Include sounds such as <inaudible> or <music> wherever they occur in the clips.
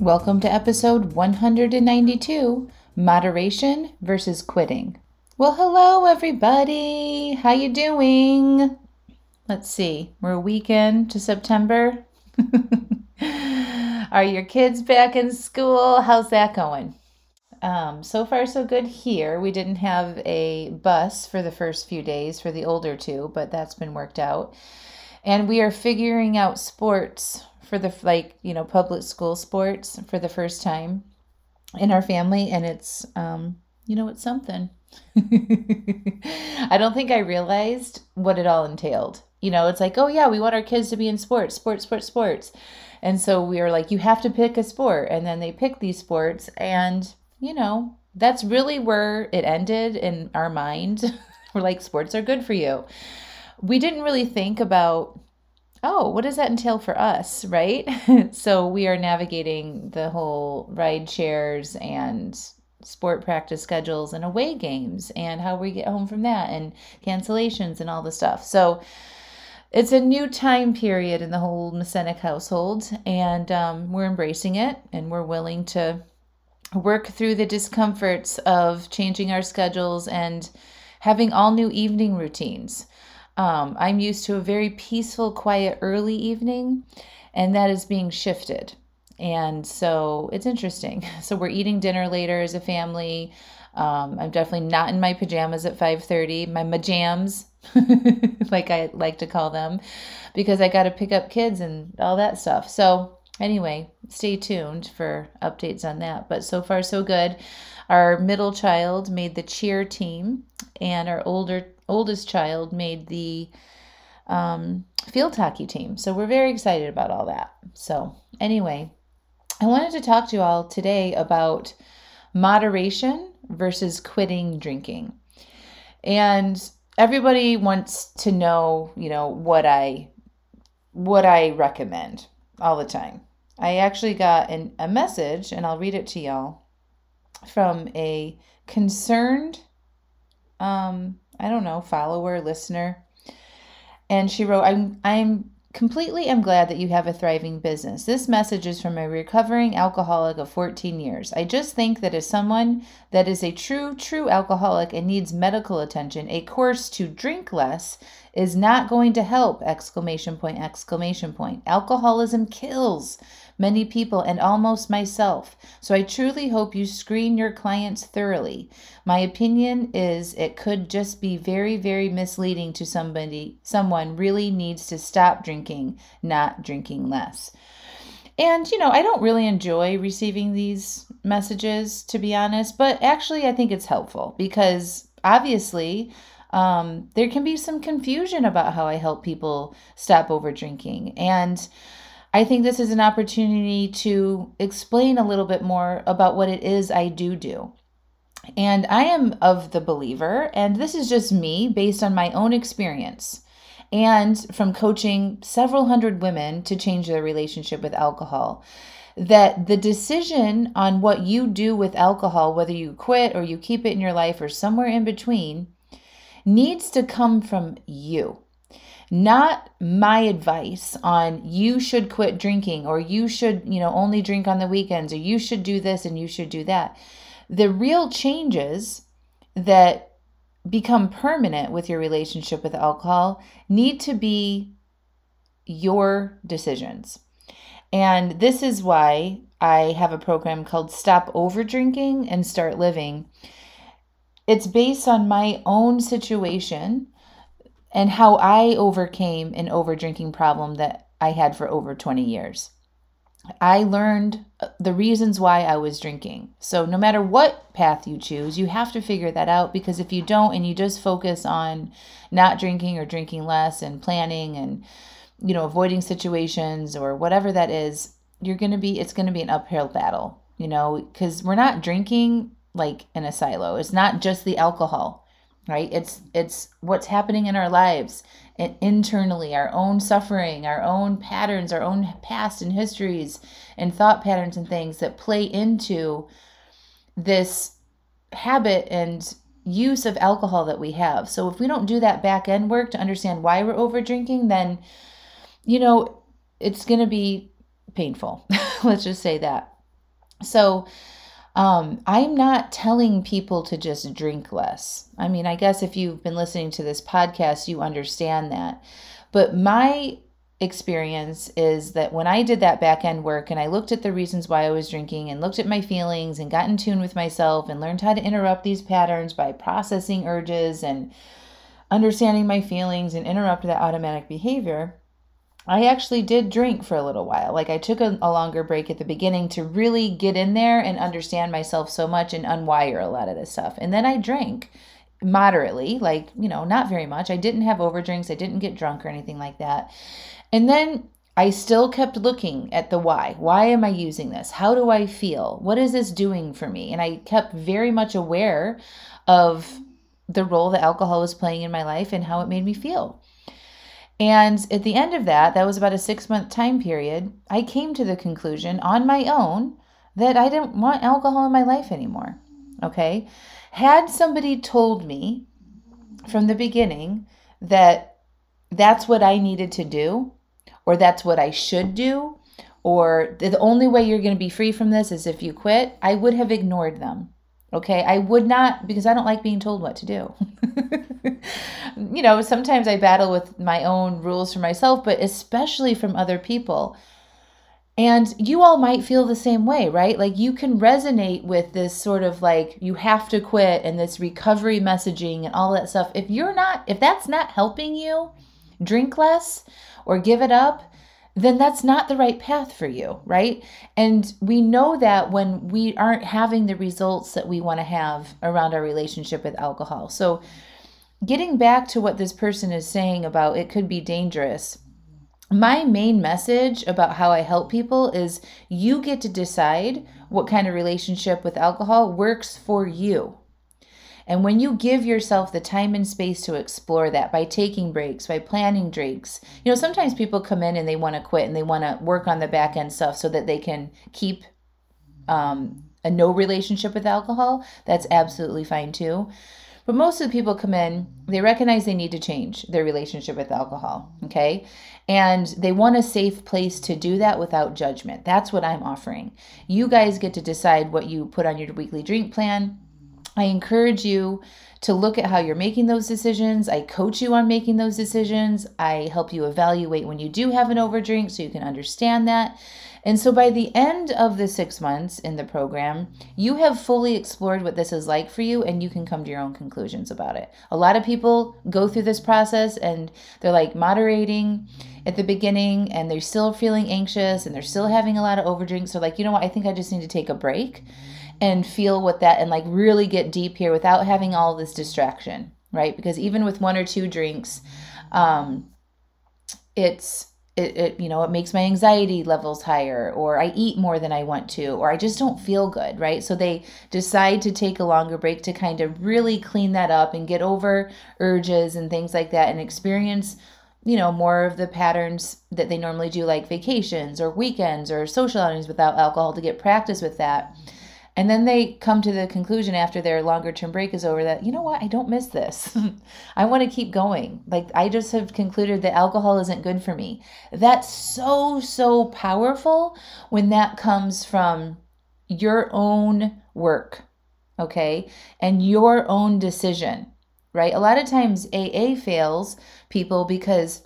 Welcome to episode 192 Moderation versus Quitting. Well, hello everybody. How you doing? Let's see. We're a week to September. <laughs> Are your kids back in school? How's that going? Um, so far, so good here. We didn't have a bus for the first few days for the older two, but that's been worked out. And we are figuring out sports for the like you know public school sports for the first time in our family, and it's um, you know it's something. <laughs> I don't think I realized what it all entailed. You know, it's like, oh yeah, we want our kids to be in sports, sports, sports, sports. And so we are like, you have to pick a sport. And then they pick these sports. And, you know, that's really where it ended in our mind. <laughs> We're like, sports are good for you. We didn't really think about, oh, what does that entail for us, <laughs> right? <laughs> so we are navigating the whole ride shares and sport practice schedules and away games and how we get home from that and cancellations and all the stuff. So it's a new time period in the whole Masenic household, and um, we're embracing it and we're willing to work through the discomforts of changing our schedules and having all new evening routines. Um, I'm used to a very peaceful, quiet early evening, and that is being shifted. And so it's interesting. <laughs> So we're eating dinner later as a family. Um, i'm definitely not in my pajamas at 5.30 my majams <laughs> like i like to call them because i got to pick up kids and all that stuff. So anyway stay tuned for updates on that but so far so good our middle child made the cheer team and our older oldest child made the um, field hockey team so we're very excited about all that so anyway I wanted to talk to you all today about moderation versus quitting drinking. And everybody wants to know, you know, what I what I recommend all the time. I actually got an, a message and I'll read it to y'all from a concerned um I don't know, follower, listener. And she wrote, I'm I'm Completely am glad that you have a thriving business. This message is from a recovering alcoholic of 14 years. I just think that as someone that is a true, true alcoholic and needs medical attention, a course to drink less is not going to help! Exclamation point, exclamation point. Alcoholism kills many people, and almost myself. So I truly hope you screen your clients thoroughly. My opinion is it could just be very, very misleading to somebody. Someone really needs to stop drinking, not drinking less. And, you know, I don't really enjoy receiving these messages, to be honest, but actually, I think it's helpful because obviously, um, there can be some confusion about how I help people stop over drinking. And I think this is an opportunity to explain a little bit more about what it is I do do. And I am of the believer, and this is just me based on my own experience and from coaching several hundred women to change their relationship with alcohol, that the decision on what you do with alcohol, whether you quit or you keep it in your life or somewhere in between, needs to come from you not my advice on you should quit drinking or you should, you know, only drink on the weekends or you should do this and you should do that. The real changes that become permanent with your relationship with alcohol need to be your decisions. And this is why I have a program called Stop Over Drinking and Start Living. It's based on my own situation and how I overcame an over drinking problem that I had for over 20 years. I learned uh, the reasons why I was drinking. So, no matter what path you choose, you have to figure that out because if you don't and you just focus on not drinking or drinking less and planning and, you know, avoiding situations or whatever that is, you're going to be, it's going to be an uphill battle, you know, because we're not drinking like in a silo. It's not just the alcohol right? It's it's what's happening in our lives and internally our own suffering our own patterns our own past and histories and thought patterns and things that play into this habit and use of alcohol that we have. So if we don't do that back end work to understand why we're over drinking then you know it's going to be painful. <laughs> Let's just say that. So um, I'm not telling people to just drink less. I mean, I guess if you've been listening to this podcast, you understand that. But my experience is that when I did that back end work and I looked at the reasons why I was drinking and looked at my feelings and got in tune with myself and learned how to interrupt these patterns by processing urges and understanding my feelings and interrupt that automatic behavior, I actually did drink for a little while. Like I took a, a, longer break at the beginning to really get in there and understand myself so much and unwire a lot of this stuff. And then I drank moderately, like, you know, not very much. I didn't have overdrinks. I didn't get drunk or anything like that. And then I still kept looking at the why. Why am I using this? How do I feel? What is this doing for me? And I kept very much aware of the role that alcohol was playing in my life and how it made me feel. And at the end of that, that was about a six month time period, I came to the conclusion on my own that I didn't want alcohol in my life anymore. Okay. Had somebody told me from the beginning that that's what I needed to do, or that's what I should do, or the only way you're going to be free from this is if you quit, I would have ignored them. Okay. I would not, because I don't like being told what to do. <laughs> you know, sometimes I battle with my own rules for myself, but especially from other people. And you all might feel the same way, right? Like you can resonate with this sort of like you have to quit and this recovery messaging and all that stuff. If you're not, if that's not helping you drink less or give it up, then that's not the right path for you, right? And we know that when we aren't having the results that we want to have around our relationship with alcohol. So, getting back to what this person is saying about it could be dangerous. My main message about how I help people is you get to decide what kind of relationship with alcohol works for you. And when you give yourself the time and space to explore that by taking breaks, by planning drinks, you know, sometimes people come in and they want to quit and they want to work on the back end stuff so that they can keep um, a no relationship with alcohol. That's absolutely fine too. But most of the people come in, they recognize they need to change their relationship with alcohol, okay? And they want a safe place to do that without judgment. That's what I'm offering. You guys get to decide what you put on your weekly drink plan I encourage you to look at how you're making those decisions. I coach you on making those decisions. I help you evaluate when you do have an overdrink so you can understand that. And so by the end of the six months in the program, you have fully explored what this is like for you and you can come to your own conclusions about it. A lot of people go through this process and they're like moderating at the beginning and they're still feeling anxious and they're still having a lot of overdrinks. So, like, you know what? I think I just need to take a break and feel what that and like really get deep here without having all this distraction, right? Because even with one or two drinks, um, it's it, it you know it makes my anxiety levels higher or i eat more than i want to or i just don't feel good right so they decide to take a longer break to kind of really clean that up and get over urges and things like that and experience you know more of the patterns that they normally do like vacations or weekends or social outings without alcohol to get practice with that and then they come to the conclusion after their longer term break is over that, you know what, I don't miss this. <laughs> I want to keep going. Like, I just have concluded that alcohol isn't good for me. That's so, so powerful when that comes from your own work, okay, and your own decision, right? A lot of times AA fails people because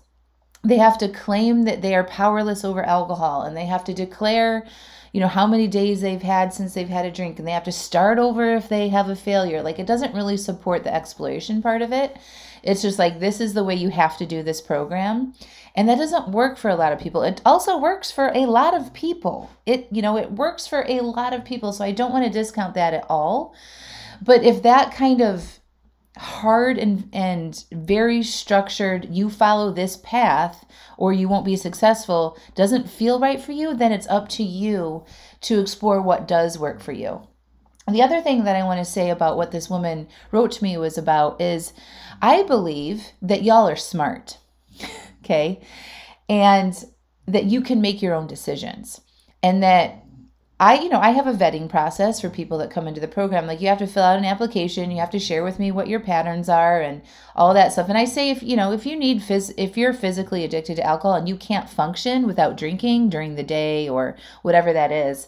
they have to claim that they are powerless over alcohol and they have to declare you know, how many days they've had since they've had a drink and they have to start over if they have a failure. Like it doesn't really support the exploration part of it. It's just like this is the way you have to do this program. And that doesn't work for a lot of people. It also works for a lot of people. It, you know, it works for a lot of people. So I don't want to discount that at all. But if that kind of hard and and very structured you follow this path or you won't be successful doesn't feel right for you then it's up to you to explore what does work for you the other thing that I want to say about what this woman wrote to me was about is I believe that y'all are smart. <laughs> okay? And that you can make your own decisions. And that I, you know, I have a vetting process for people that come into the program. Like you have to fill out an application, you have to share with me what your patterns are and all that stuff. And I say if, you know, if you need phys if you're physically addicted to alcohol and you can't function without drinking during the day or whatever that is,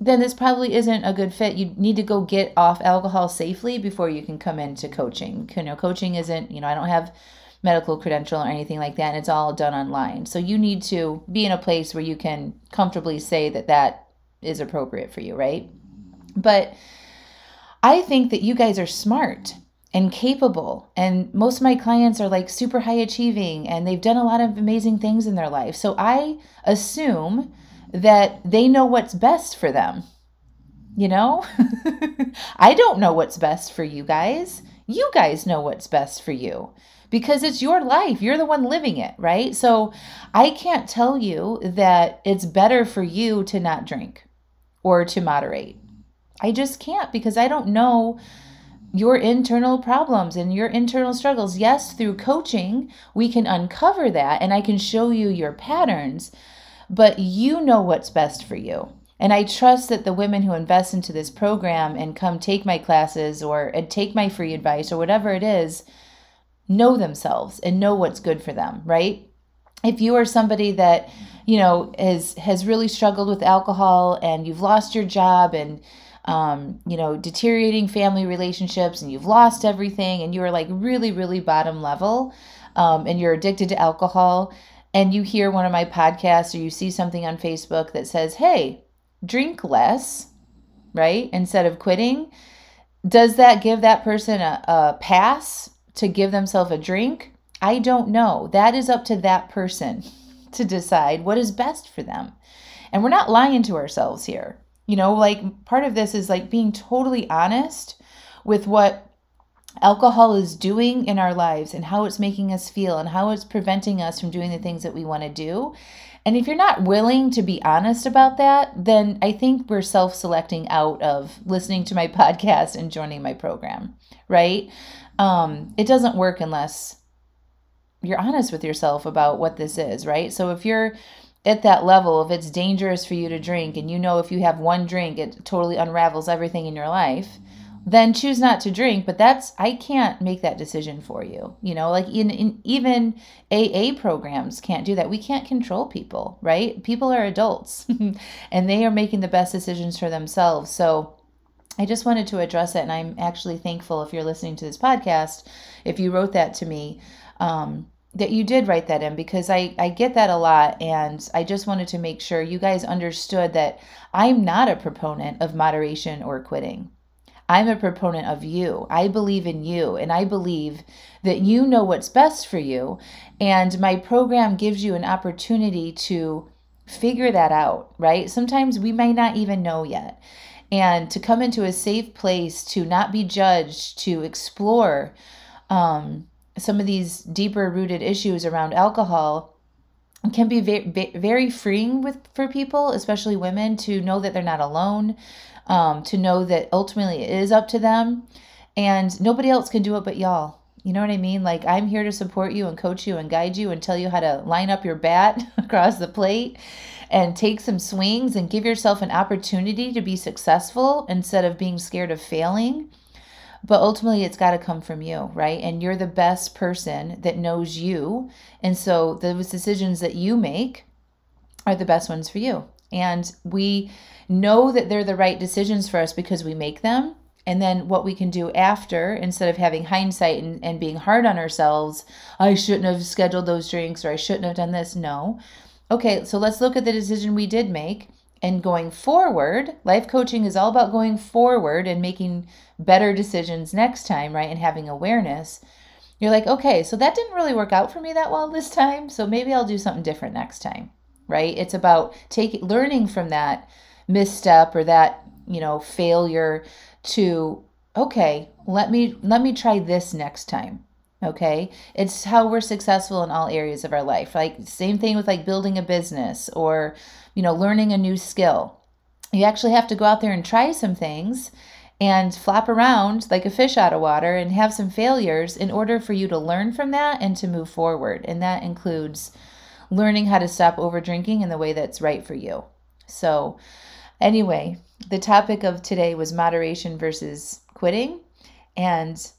then this probably isn't a good fit. You need to go get off alcohol safely before you can come into coaching. You know, coaching isn't, you know, I don't have medical credential or anything like that, and it's all done online. So you need to be in a place where you can comfortably say that that is appropriate for you, right? But I think that you guys are smart and capable. And most of my clients are like super high achieving and they've done a lot of amazing things in their life. So I assume that they know what's best for them. You know, <laughs> I don't know what's best for you guys. You guys know what's best for you because it's your life. You're the one living it, right? So I can't tell you that it's better for you to not drink or to moderate. I just can't because I don't know your internal problems and your internal struggles. Yes, through coaching, we can uncover that and I can show you your patterns but you know what's best for you. And I trust that the women who invest into this program and come take my classes or take my free advice or whatever it is know themselves and know what's good for them, right? If you are somebody that, you know, has has really struggled with alcohol and you've lost your job and um, you know, deteriorating family relationships and you've lost everything and you're like really, really bottom level um, and you're addicted to alcohol, and you hear one of my podcasts or you see something on Facebook that says, hey, drink less, right? Instead of quitting, does that give that person a, a pass to give themselves a drink? I don't know. That is up to that person <laughs> to decide what is best for them. And we're not lying to ourselves here. You know, like part of this is like being totally honest with what alcohol is doing in our lives and how it's making us feel and how it's preventing us from doing the things that we want to do. And if you're not willing to be honest about that, then I think we're self selecting out of listening to my <laughs> podcast and joining my program, right? Um, it doesn't work unless you're honest with yourself about what this is, right? So if you're at that level, if it's dangerous for you to drink and you know if you have one drink, it totally unravels everything in your life then choose not to drink. But that's i can't make that decision for you you know? Like in, in even aa programs can't do that. We can't control people right? People are adults <laughs> and they are making the best decisions for themselves. So i just wanted to address it. And i'm actually thankful if you're listening to this podcast if you wrote that to me um, that you did write that in because I, I get that a lot and I just wanted to make sure you guys understood that I'm not a proponent of moderation or quitting. I'm a proponent of you. I believe in you, and I believe that you know what's best for you. And my program gives you an opportunity to figure that out, right? Sometimes we may not even know yet. And to come into a safe place, to not be judged, to explore um, some of these deeper rooted issues around alcohol can be very, very freeing with for people, especially women, to know that they're not alone, um, to know that ultimately it is up to them and nobody else can do it but y'all. You know what I mean? Like, I'm here to support you and coach you and guide you and tell you how to line up your bat <laughs> across the plate and take some swings and give yourself an opportunity to be successful instead of being scared of failing. But ultimately, it's got to come from you, right? And you're the best person that knows you. And so, those decisions that you make are the best ones for you. And we know that they're the right decisions for us because we make them. And then what we can do after, instead of having hindsight and, and being hard on ourselves, I shouldn't have scheduled those drinks or I shouldn't have done this. No. Okay, so let's look at the decision we did make and going forward, life coaching is all about going forward and making better decisions next time, right? And having awareness. You're like, okay, so that didn't really work out for me that well this time, so maybe I'll do something different next time, right? It's about taking learning from that misstep or that, you know, failure to okay, let me let me try this next time okay? It's how we're successful in all areas of our life like same thing with like building a business or you know learning a new skill. You actually have to go out there and try some things and flop around like a fish out of water and have some failures in order for you to learn from that and to move forward and that includes learning how to stop over drinking in the way that's right for you. So anyway the topic of today was moderation versus quitting and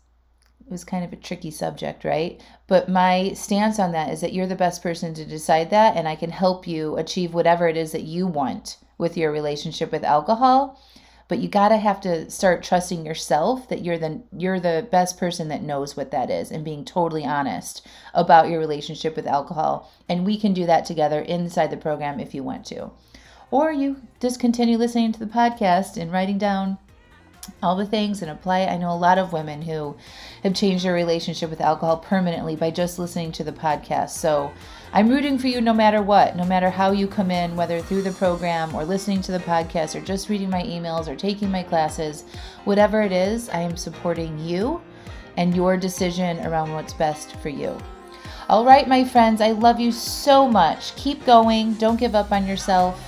it was kind of a tricky subject, right? But my stance on that is that you're the best person to decide that, and I can help you achieve whatever it is that you want with your relationship with alcohol. But you gotta have to start trusting yourself that you're the you're the best person that knows what that is, and being totally honest about your relationship with alcohol. And we can do that together inside the program if you want to, or you just continue listening to the podcast and writing down all the things and apply it. I know a lot of women who have changed their relationship with alcohol permanently by just listening to the podcast. So I'm rooting for you no matter what, no matter how you come in, whether through the program or listening to the podcast or just reading my emails or taking my classes, whatever it is, I am supporting you and your decision around what's best for you. All right, my friends, I love you so much. Keep going, don't give up on yourself,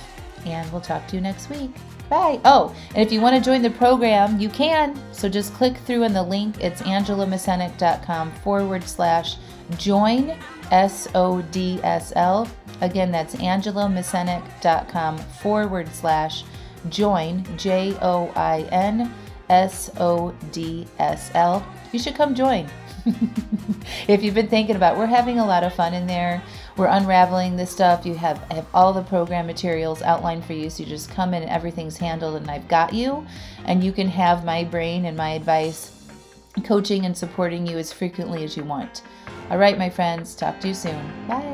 and we'll talk to you next week. Bye. Oh, and if you want to join the program, you can. So just click through in the link. It's angelamesenic.com forward slash join S O D S L. Again, that's angelamesenic.com forward slash join J O I N S O D S L. You should come join. <laughs> if you've been thinking about, it, we're having a lot of fun in there. We're unraveling this stuff. You have I have all the program materials outlined for you, so you just come in and everything's handled, and I've got you, and you can have my brain and my advice, coaching and supporting you as frequently as you want. All right, my friends, talk to you soon. Bye.